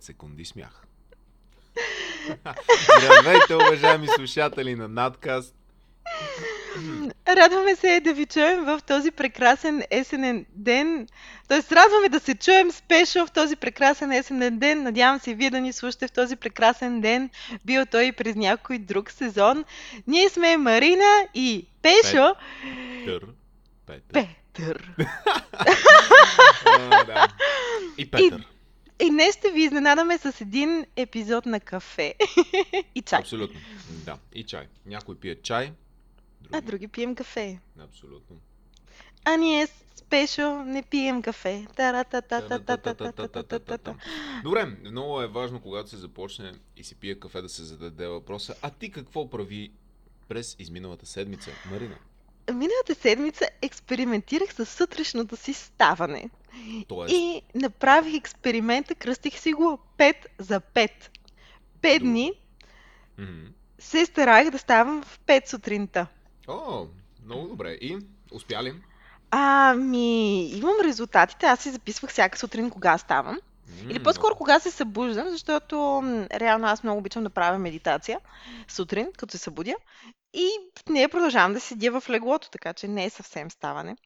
5 секунди смях. Здравейте, уважаеми слушатели на надкаст. Радваме се да ви чуем в този прекрасен есенен ден. Тоест, радваме да се чуем спешно в този прекрасен есенен ден. Надявам се вие да ни слушате в този прекрасен ден. Бил той и през някой друг сезон. Ние сме Марина и Пешо. Петър. Петър. Петър. А, да. И Петър. И и днес ще ви изненадаме с един епизод на кафе и чай. Абсолютно, да, и чай. Някой пие чай, други... а други пием кафе. Абсолютно. А ние спешо не пием кафе. Добре, много е важно, когато се започне и си пие кафе, да се зададе въпроса. А ти какво прави през изминалата седмица, Марина? Миналата седмица експериментирах с сутрешното си ставане. Тоест, И направих експеримента, кръстих си го 5 за 5. 5 дни мгм. се старах да ставам в 5 сутринта. О, много добре. И успя ли? Ами, имам резултатите. Аз си записвах всяка сутрин кога ставам. Или М, по-скоро кога се събуждам, защото реално аз много обичам да правя медитация сутрин, като се събудя. И в нея продължавам да седя в леглото, така че не е съвсем ставане.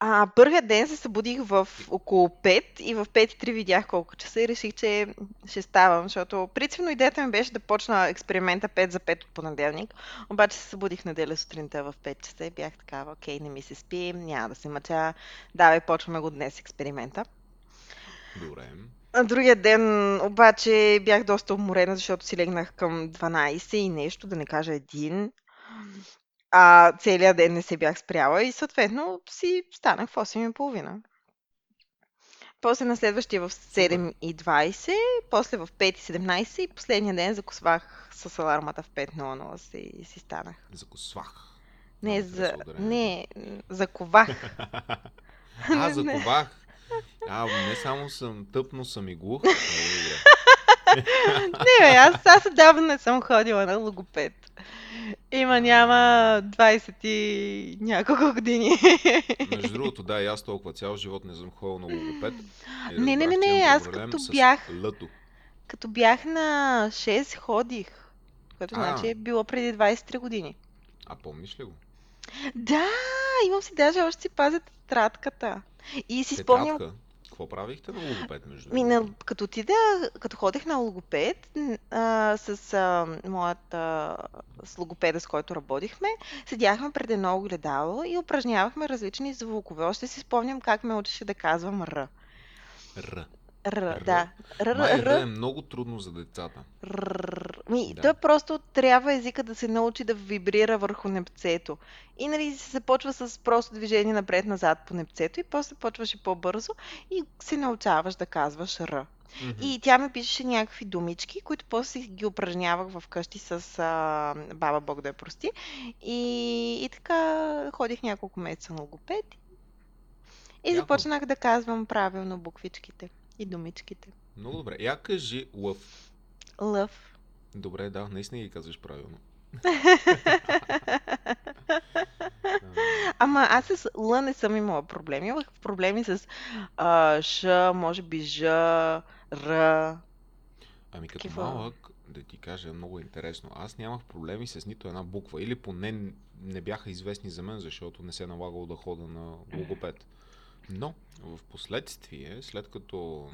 А, първият ден се събудих в около 5 и в 5.3 видях колко часа и реших, че ще ставам, защото принципно идеята ми беше да почна експеримента 5 за 5 от понеделник, обаче се събудих неделя сутринта в 5 часа и бях такава, окей, не ми се спи, няма да се мъча, давай, почваме го днес експеримента. Добре. Другия ден обаче бях доста уморена, защото си легнах към 12 и нещо, да не кажа един. А целият ден не се бях спряла и съответно си станах в 8.30. После на следващия в 7.20, после в 5.17 и последния ден закосвах с алармата в 5.00 си, си станах. Закосвах. Не, за... не, заковах. А, заковах. А, не само съм тъп, но съм и глух. Не, бе, аз, аз отдавна не съм ходила на логопед. Има, няма 20 и няколко години. Между другото, да, и аз толкова цял живот не съм ходил на логопед. И Не, не, не, не, аз като бях- Лъто. Като бях на 6 ходих. Което А. значи е било преди 23 години. А помниш ли го? Да, имам си даже още си пазят тетрадката. И си спомням, Тетрадка. Какво правихте на логопед, между другото? на, като отида, като ходех на логопед, а, с а, моят а, с логопеда, с който работихме, седяхме пред едно огледало и упражнявахме различни звукове. Още си спомням как ме учеше да казвам Р. Р. Р, да. Р, Май Р е много трудно за децата. Р. Ми, Да. той просто трябва езика да се научи да вибрира върху непцето. И нали се започва с просто движение напред-назад по непцето и после почваше по-бързо и се научаваш да казваш Р. И тя ми пишеше някакви думички, които после ги упражнявах вкъщи с а, баба Бог да я прости. И, и така ходих няколко месеца на логопед. И Яко. започнах да казвам правилно буквичките и думичките. Много добре. Я кажи лъв. Лъв. Добре, да, наистина ги казваш правилно. Ама аз с Л не съм имала проблеми. Имах проблеми с а, Ш, може би Ж, Р. Ами като Такива. малък, да ти кажа, много интересно. Аз нямах проблеми с нито една буква. Или поне не бяха известни за мен, защото не се е налагало да хода на логопед. Но в последствие, след като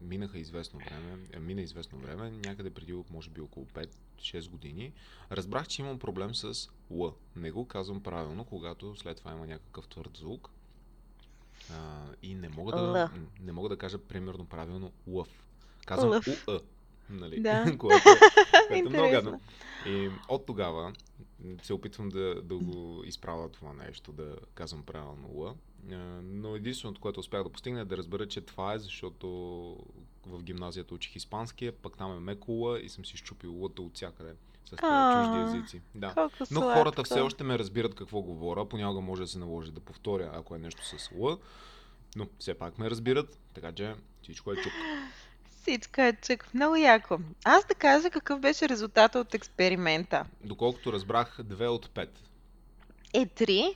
минаха известно време, е, мина известно време, някъде преди може би около 5-6 години, разбрах, че имам проблем с Л. Не го казвам правилно, когато след това има някакъв твърд звук. А, и не мога да, Л. не мога да кажа примерно правилно лъв. Казвам Лъв. УА. Нали? Да. което, което е много гадно. И от тогава се опитвам да, да го изправя това нещо, да казвам правилно Л. Но единственото, което успях да постигна е да разбера, че това е, защото в гимназията учих испанския, пък там е меко Л и съм си щупил Лата от всякъде с А, чужди езици. Да. Но сладко. хората все още ме разбират какво говоря. Понякога може да се наложи да повторя, ако е нещо с Л. Но все пак ме разбират, така че всичко е чук. Всичко е чук. Много яко. Аз да кажа какъв беше резултата от експеримента. Доколкото разбрах, 2 от 5. Е 3.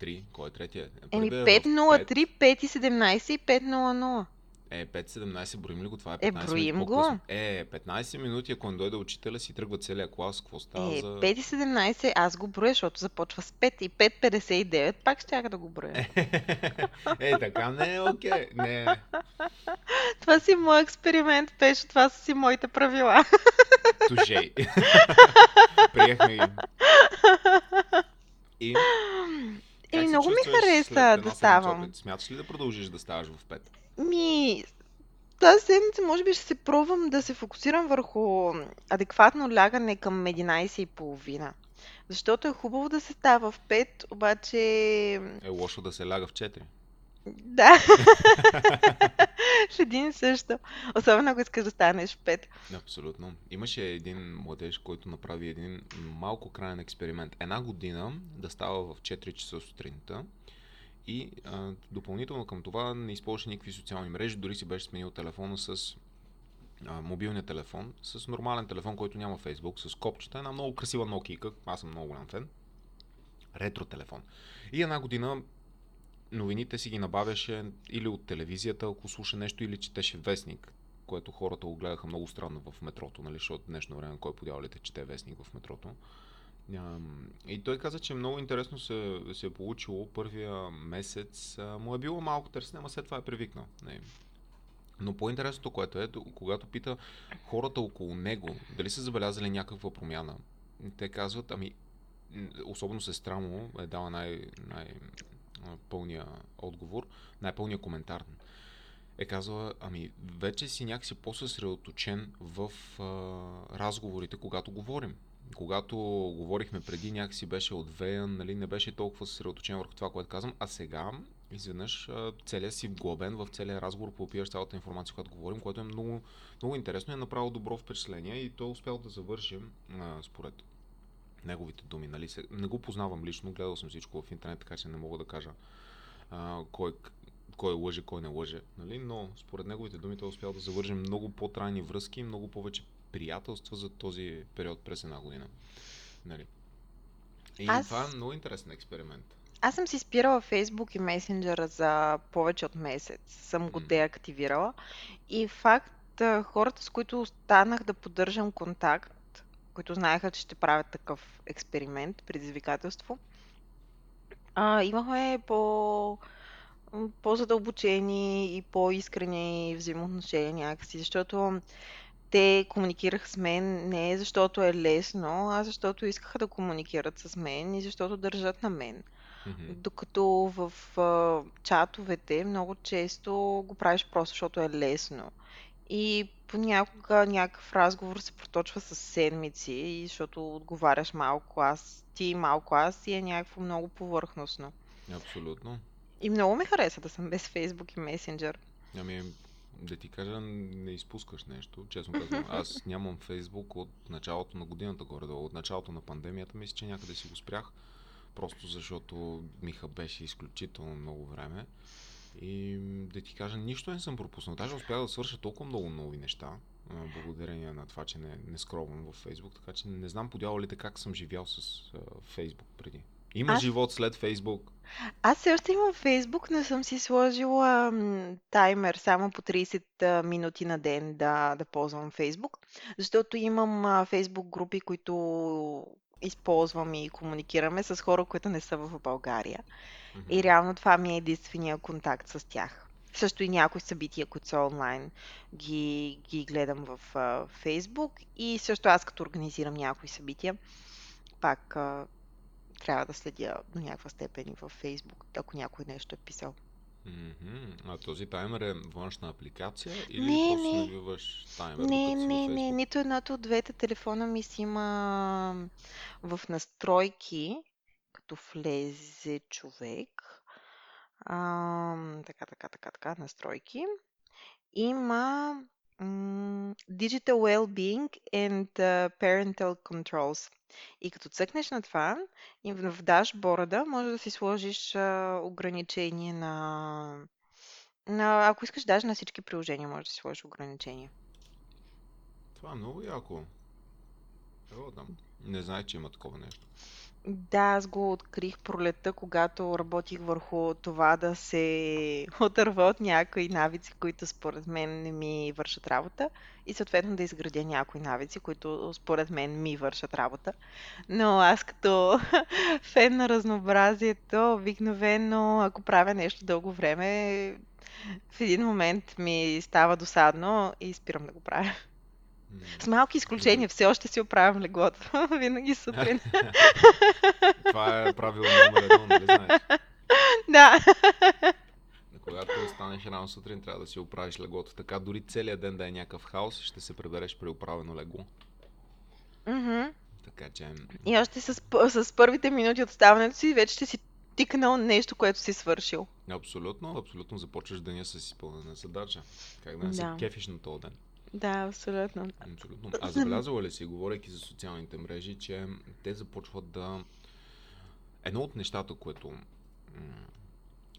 3. Кой е третия? Еми Преди да е в 503, 5 и 17 и 500. Е, 5-17 броим ли го? Това е 15 Е, броим минути го. Е, 15 минути, ако не дойде учителя, си тръгва целият клас. Какво става Е, за... 5.17 аз го броя, защото започва с 5 и 5.59 пак ще да го броя. е, така не е окей. Не. Това си мой експеримент, беше, това са си моите правила. Тужей. Приехме ги. И... И как се много ми хареса да ставам. Смяташ ли да продължиш да ставаш в 5? Ми, тази седмица може би ще се пробвам да се фокусирам върху адекватно лягане към 11.30. Защото е хубаво да се става в 5, обаче... Е лошо да се ляга в 4. Да, в един и също. Особено ако искаш да станеш 5. Абсолютно. Имаше един младеж, който направи един малко крайен експеримент. Една година да става в 4 часа сутринта и а, допълнително към това не използваше никакви социални мрежи, дори си беше сменил телефона с а, мобилния телефон, с нормален телефон, който няма Facebook, с копчета, една много красива Nokia, аз съм много голям фен, ретро телефон. И една година новините си ги набавяше или от телевизията, ако слуша нещо, или четеше вестник, което хората го гледаха много странно в метрото, нали, защото днешно време кой подявалите чете вестник в метрото. И той каза, че много интересно се, се е получило. Първия месец му е било малко търсене, ама след това е привикнал. Не. Но по-интересното, което е, когато пита хората около него, дали са забелязали някаква промяна, те казват, ами, особено сестра му е дала най, най пълния отговор, най-пълния коментар. Е казала, ами, вече си някакси по-съсредоточен в а, разговорите, когато говорим. Когато говорихме преди, някакси беше отвеян, нали, не беше толкова съсредоточен върху това, което казвам, а сега изведнъж целият си вглъбен в целия разговор, попиваш цялата информация, която говорим, което е много, много интересно и е направило добро впечатление и той е успял да завърши, а, според неговите думи. Нали? Не го познавам лично, гледал съм всичко в интернет, така че не мога да кажа а, кой, кой лъже, кой не лъже, нали? но според неговите думи той е успял да завърже много по-трайни връзки и много повече приятелства за този период през една година. Нали? И Аз- това е много интересен експеримент. Аз съм си спирала Facebook и Messenger за повече от месец. Съм го деактивирала. И факт, хората, с които останах да поддържам контакт, които знаеха, че ще правят такъв експеримент, предизвикателство, а, имахме по, по-задълбочени и по-искрени взаимоотношения някакси, защото те комуникираха с мен не защото е лесно, а защото искаха да комуникират с мен и защото държат на мен. Мгм. Докато в а, чатовете много често го правиш просто защото е лесно. И понякога някакъв разговор се проточва с седмици, защото отговаряш малко аз, ти малко аз и е някакво много повърхностно. Абсолютно. И много ми хареса да съм без Facebook и Messenger. Ами, да ти кажа, не изпускаш нещо, честно казвам. Аз нямам Фейсбук от началото на годината горе-долу. От началото на пандемията мисля, че някъде си го спрях. Просто защото Миха беше изключително много време. И да ти кажа, нищо не съм пропуснал. Даже успях да свърша толкова много нови неща, благодарение на това, че не, не скровам във Фейсбук, така че не знам по дяволите как съм живял с Фейсбук преди. Има Аз- живот след Фейсбук. Аз все още имам Фейсбук, но съм си сложила м, таймер само по 30 а, минути на ден да, да ползвам Фейсбук, защото имам а, Фейсбук групи, които използвам и комуникираме с хора, които не са в България. Мгм. И реално това ми е единствения контакт с тях. Също и някои събития, които са онлайн, ги, ги гледам в Фейсбук. И също аз като организирам някои събития, пак а, трябва да следя до някаква степен и във Фейсбук, ако някой нещо е писал. Мгм. А този таймер е външна апликация или Не, просто не. навиваш таймер Не, не, не, нито едното от двете телефона ми си има в настройки, като влезе човек. Ам, така, така, така, така, настройки. Има Digital Wellbeing and Parental Controls. И като цъкнеш на това, в в дашборда може да си сложиш а, ограничение на, на... Ако искаш, даже на всички приложения може да си сложиш ограничение. Това е много яко. Не знаех, че има такова нещо. Да, аз го открих пролетта, когато работих върху това да се отърва от някои навици, които според мен не ми вършат работа и съответно да изградя някои навици, които според мен ми вършат работа. Но аз като фен на разнообразието, обикновено, ако правя нещо дълго време, в един момент ми става досадно и спирам да го правя. С малки изключения все още си оправям леглото. Винаги сутрин. Това е правило номер едно, нали знаеш? да. Когато станеш рано сутрин, трябва да си оправиш леглото. Така дори целият ден да е някакъв хаос, ще се прибереш при оправено легло. Мгм. Така че... И още с, с първите минути от ставането си вече ще си тикнал нещо, което си свършил. Абсолютно, абсолютно започваш деня с изпълнена задача. Как да не се Да. кефиш на този ден. Да, абсолютно. Абсолютно. А забелязала ли си, говорейки за социалните мрежи, че те започват да... Едно от нещата, което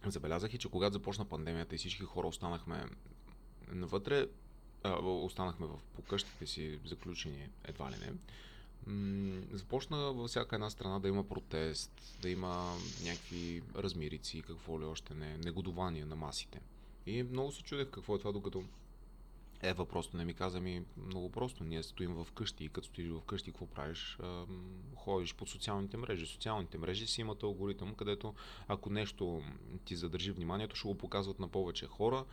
забелязах е, че когато започна пандемията и всички хора останахме навътре, останахме в покъщите си заключени, едва ли не, започна във всяка една страна да има протест, да има някакви размирици, какво ли още не, негодование на масите. И много се чудех какво е това, докато Ева просто не ми каза ми много просто. Ние стоим в къщи и като стоиш в къщи, какво правиш? Ходиш по социалните мрежи. Социалните мрежи си имат алгоритъм, където ако нещо ти задържи вниманието, ще го показват на повече хора,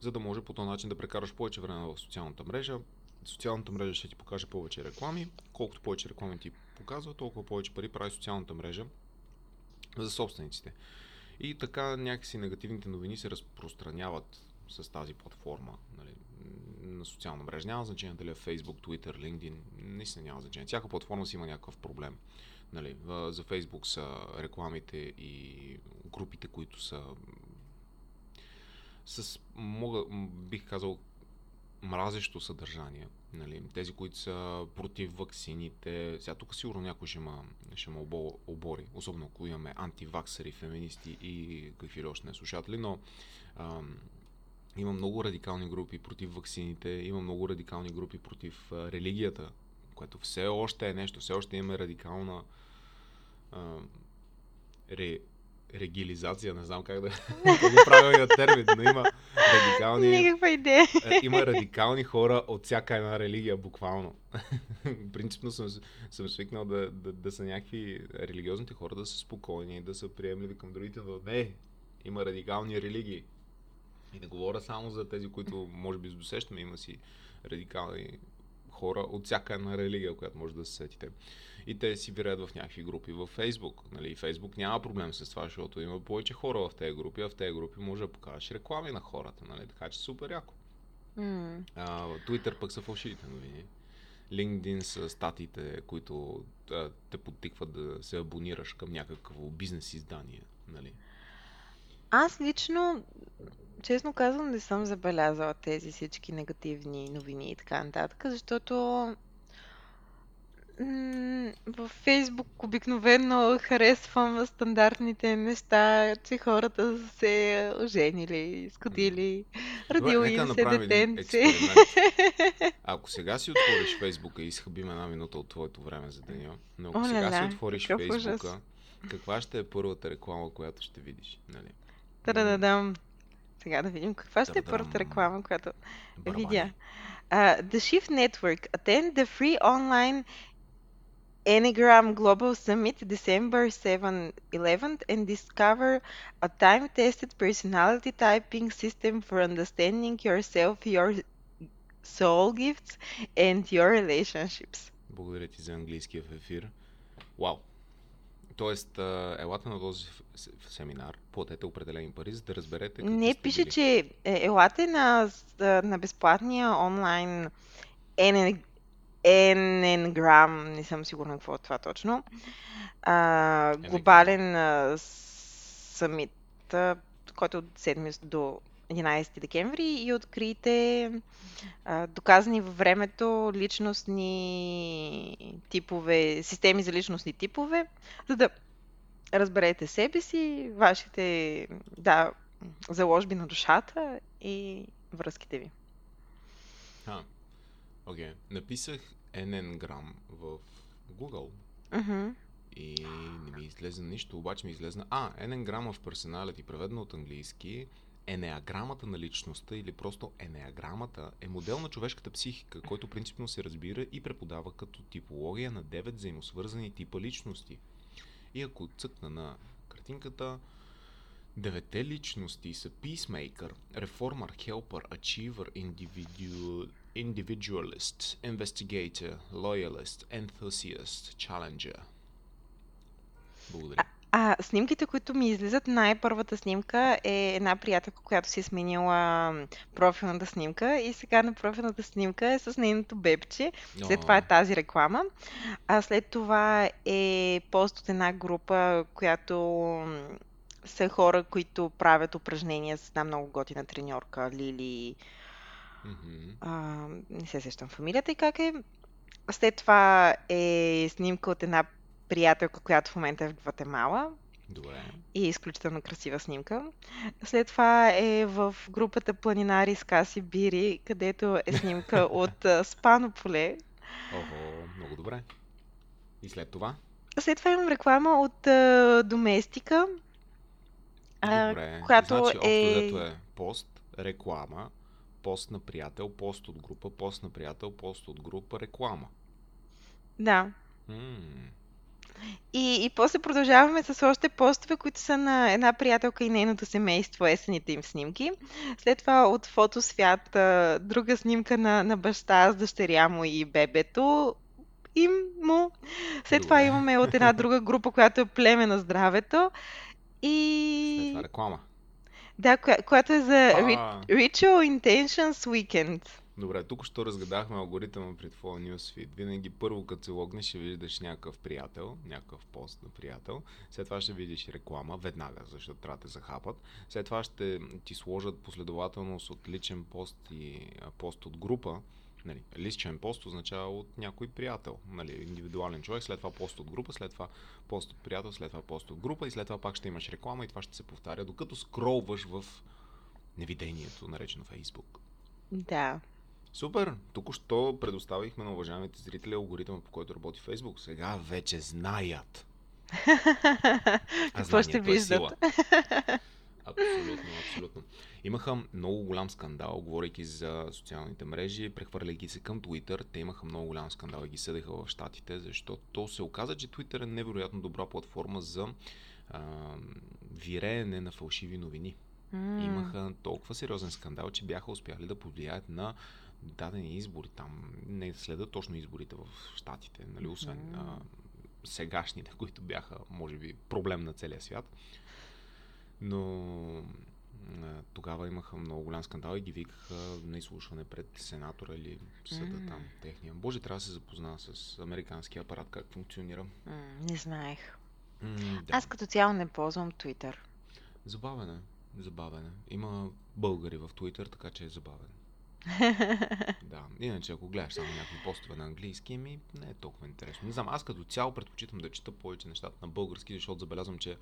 за да може по този начин да прекараш повече време в социалната мрежа. Социалната мрежа ще ти покаже повече реклами. Колкото повече реклами ти показва, толкова повече пари прави социалната мрежа за собствениците. И така някакси негативните новини се разпространяват с тази платформа. Нали, на социална мрежа. Няма значение дали е Facebook, Twitter, LinkedIn. Наистина няма значение. Всяка платформа си има някакъв проблем. Нали, за Facebook са рекламите и групите, които са с, мога, бих казал, мразещо съдържание. Нали? Тези, които са против ваксините. Сега тук сигурно някой ще ма, ще обо- обори, особено ако имаме антиваксери, феминисти и какви ли още не слушатели, но ам, има много радикални групи против ваксините, има много радикални групи против религията, което все още е нещо, все още имаме радикална а, ре, регилизация, не знам как да как е правилният термин, но има радикални, Никаква идея. има радикални хора от всяка една религия, буквално. Принципно съм, съм свикнал да, да, да са някакви религиозните хора да са спокойни, да са приемливи към другите, но не, има радикални религии. И не говоря само за тези, които може би досещаме, има си радикални хора от всяка една религия, която може да се сетите. И те си вирят в някакви групи в Фейсбук. Нали? Фейсбук няма проблем с това, защото има повече хора в тези групи, а в тези групи може да покажеш реклами на хората. Нали? Така че супер яко. А, Twitter пък са фалшивите новини. LinkedIn са статиите, които а, те подтикват да се абонираш към някакво бизнес издание. Нали? Аз лично, честно казвам, не съм забелязала тези всички негативни новини и така нататък, защото м, във Фейсбук обикновено харесвам стандартните неща, че хората са се оженили, сходили, родило нека им се направим един детенце. експеримент. Ако сега си отвориш Фейсбука и изхъбим една минута от твоето време за деня, но ако О, сега си ля-ля, отвориш какъв ужас. Фейсбука, каква ще е първата реклама, която ще видиш? Нали? Та-да-дам. Сега да видим каква ще е Та-да-дам. първата реклама, която Барабани. видя. Uh, the Shift Network attend the free online Enneagram Global Summit December 7 11th and discover a time-tested personality typing system for understanding yourself, your soul gifts, and your relationships. Благодаря ти за английския в ефир. Вау! Тоест, елате на този семинар, платете определени пари, за да разберете Не, пише, били. че е, елате на, на безплатния онлайн Enneagram, не съм сигурна какво е това точно, а, глобален а, съмит, а, който е от 7 до 11 декември и открийте а, доказани във времето личностни типове, системи за личностни типове, за да разберете себе си, вашите да, заложби на душата и връзките ви. А, окей. Написах Enneagram в Google Мгм. и не ми излезе нищо, обаче ми излезна... А, Enneagram в Personality, преведено от английски, Енеаграмата на личността или просто Енеаграмата е модел на човешката психика, който принципно се разбира и преподава като типология на 9 взаимосвързани типа личности. И ако цъкна на картинката, девете личности са Peacemaker, Reformer, Helper, Achiever, individual, Individualist, Investigator, Loyalist, Enthusiast, Challenger. Благодаря. А снимките, които ми излизат, най-първата снимка е една приятелка, която си е сменила профилната снимка и сега на профилната снимка е с нейното бебче. След това е О, тази реклама. А след това е пост от една група, която м, са хора, които правят упражнения с една много готина треньорка, Лили. мгм, А, не се сещам фамилията и как е. След това е снимка от една приятелка, която в момента е в Гватемала. Добре. И е изключително красива снимка. След това е в групата Планинари с Каси Бири, където е снимка от Спано поле. Охо, много добре. И след това? След това имам реклама от а, Доместика, Добре. която Значи, общо е... взето е пост, реклама, пост на приятел, пост от група, пост на приятел, пост от група, реклама. Да. М, И, и после продължаваме с още постове, които са на една приятелка и нейното семейство, есените им снимки. След това от фотосвят, друга снимка на, на баща с дъщеря му и бебето им му. След това имаме от една друга група, която е племе на здравето. След И това реклама. да, коя, която е за А, Ritual Intentions Weekend. Добре, тук що разгадахме алгоритъма при твоя newsfeed. Винаги първо като се логнеш ще виждаш някакъв приятел, някакъв пост на приятел. След това ще видиш реклама, веднага, защото трябва да захапат. След това ще ти сложат последователност от личен пост и пост от група. Нали, личен пост означава от някой приятел, нали, индивидуален човек, след това пост от група, след това пост от приятел, след това пост от група и след това пак ще имаш реклама и това ще се повтаря, докато скролваш в невидението, наречено Facebook. Да. Супер! Току-що предоставихме на уважаемите зрители алгоритъма, по който работи Facebook. Сега вече знаят. А Какво ще е виждат? сила. Абсолютно, абсолютно. Имаха много голям скандал, говорейки за социалните мрежи, прехвърляйки се към Twitter. Те имаха много голям скандал и ги съдеха в Штатите, защото се оказа, че Twitter е невероятно добра платформа за а, виреене на фалшиви новини. М, Имаха толкова сериозен скандал, че бяха успяли да повлияят на дадени избори там. Не следят точно изборите в Штатите, нали, освен а, мгм. сегашните, които бяха, може би, проблем на целия свят. Но а, тогава имаха много голям скандал и ги викаха на изслушване пред сенатора или съда М, там, техния. Боже, трябва да се запозная с американския апарат, как функционира. м, Не знаех. М, да, Аз като цяло не ползвам Twitter. забавен е, забавен е. Има българи в Twitter, така че е забавен. Да, иначе ако гледаш само някакви постове на английски, ми не е толкова интересно. Не знам, аз като цяло предпочитам да чета повече нещата на български, защото забелязвам, че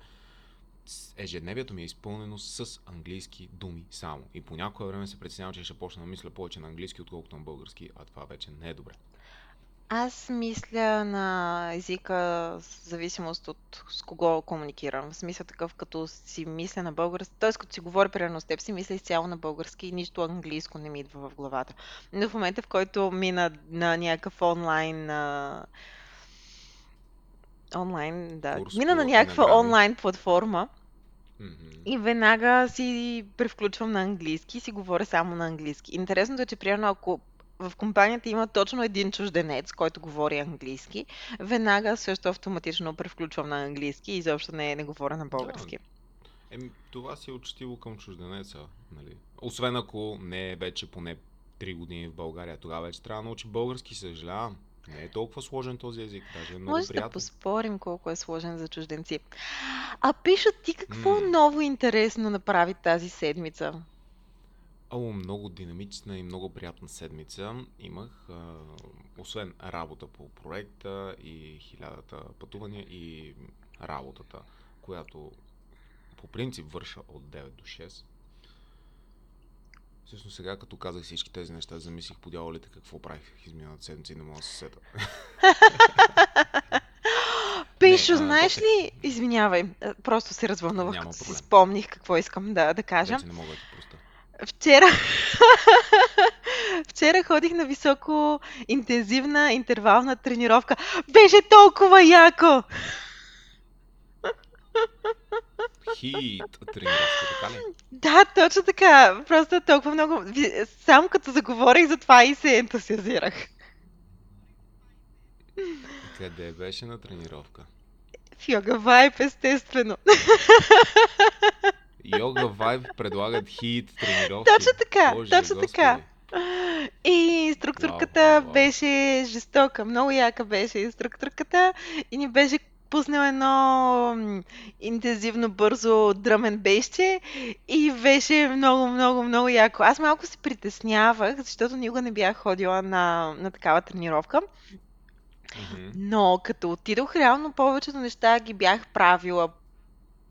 ежедневието ми е изпълнено с английски думи само. И по някое време се притеснявам, че ще почна да мисля повече на английски, отколкото на български, а това вече не е добре. Аз мисля на езика в зависимост от с кого комуникирам. В смисъл такъв, като си мисля на български, т.е. като си говоря примерно с теб, си мисля изцяло на български и нищо английско не ми идва в главата. Но в момента, в който мина на някакъв онлайн, а, онлайн, да, Курс мина на някаква енаграми. онлайн платформа Мгм. и веднага си превключвам на английски и си говоря само на английски. Интересното е, че примерно ако в компанията има точно един чужденец, който говори английски, веднага също автоматично превключвам на английски и изобщо не, не говоря на Да, български. еми, това си е учтиво към чужденеца, нали? Освен ако не е вече поне 3 години в България, тогава вече трябва да научи български, съжалявам. Не е толкова сложен този език, даже е много Може да приятен. поспорим колко е сложен за чужденци. А пишат ти какво М. ново интересно направи тази седмица? О, много динамична и много приятна седмица имах. А, освен работа по проекта и хилядата пътувания и работата, която по принцип върша от 9 до 6. Всъщност сега, като казах всички тези неща, замислих по дяволите какво правих изминалата седмица и не мога да се сета. Пешо, Не, знаеш ли? Извинявай, просто се развълнувах, като си спомних какво искам да, да кажа. Вече не мога да. Вчера... Вчера ходих на високо интензивна интервална тренировка. Беше толкова яко! Хит тренировка, така ли? Да, точно така. Просто толкова много... Само като заговорих за това и се ентусиазирах. Къде беше на тренировка? В йога вайб, естествено. Йога Вайб предлагат хит тренировки. Точно така, Боже, точно Господи. така. И инструкторката Вау, вау, вау. беше жестока, много яка беше инструкторката и ни беше пуснала едно интензивно бързо дръмен бейще и беше много, много, много яко. Аз малко се притеснявах, защото никога не бях ходила на, на такава тренировка, Мгм. но като отидох, реално повечето неща ги бях правила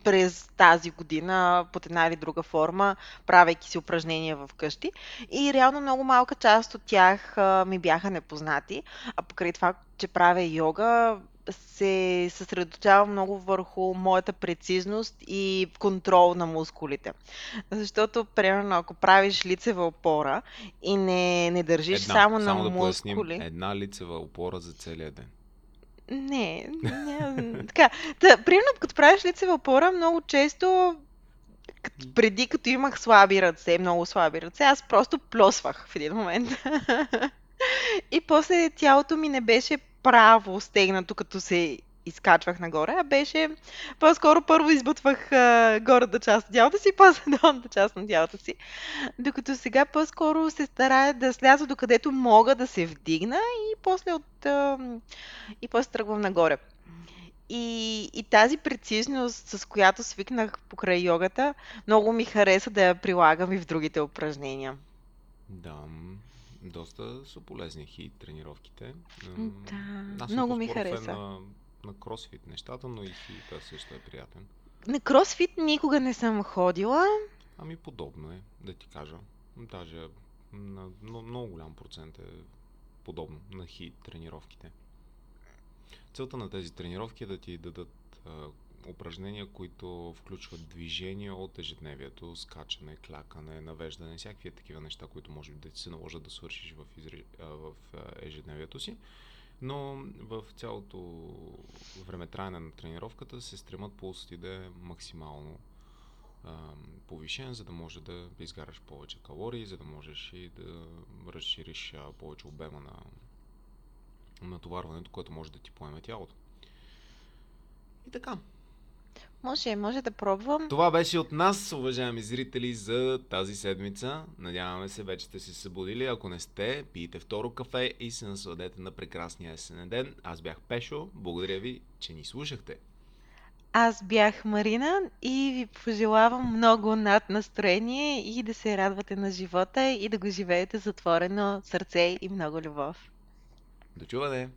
през тази година под една или друга форма, правейки си упражнения в къщи. И реално много малка част от тях ми бяха непознати. А покрай това, че правя йога, се съсредоточавам много върху моята прецизност и контрол на мускулите. Защото, примерно, ако правиш лицева опора и не, не държиш Една, само на само да поясним, мускули. една лицева опора за целия ден. Не, не, така. Та, примерно, като правиш лицева опора, много често, като, преди като имах слаби ръце, много слаби ръце, аз просто плосвах в един момент. И после тялото ми не беше право стегнато, като се изкачвах нагоре, а беше по-скоро първо избутвах а, горната част от тялото си, после долната част на тялото си. Докато сега по-скоро се старая да сляза докъдето мога да се вдигна и после от... ам, и после тръгвам нагоре. И, и тази прецизност, с която свикнах покрай йогата, много ми хареса да я прилагам и в другите упражнения. Да, доста са полезни хит тренировките. Да, Аз много ми хареса. на, на кросфит нещата, но и хита също е приятен. На кросфит никога не съм ходила. Ами подобно е, да ти кажа. Даже на но, много голям процент е подобно на хит тренировките. Целта на тези тренировки е да ти дадат а, упражнения, които включват движение от ежедневието, скачане, клякане, навеждане, всякакви такива неща, които може да ти се наложат да свършиш в, изре... в ежедневието си. Но в цялото време траяне на тренировката се стремат пулсът да е максимално ам, повишен, за да може да изгаряш повече калории, за да можеш и да разшириш а, повече обема на натоварването, което може да ти поеме тялото. И така. Може, може да пробвам. Това беше от нас, уважаеми зрители, за тази седмица. Надяваме се, вече сте се събудили. Ако не сте, пийте второ кафе и се насладете на прекрасния есенен ден. Аз бях Пешо. Благодаря ви, че ни слушахте. Аз бях Марина и ви пожелавам много над настроение и да се радвате на живота и да го живеете с отворено сърце и много любов. До чуване!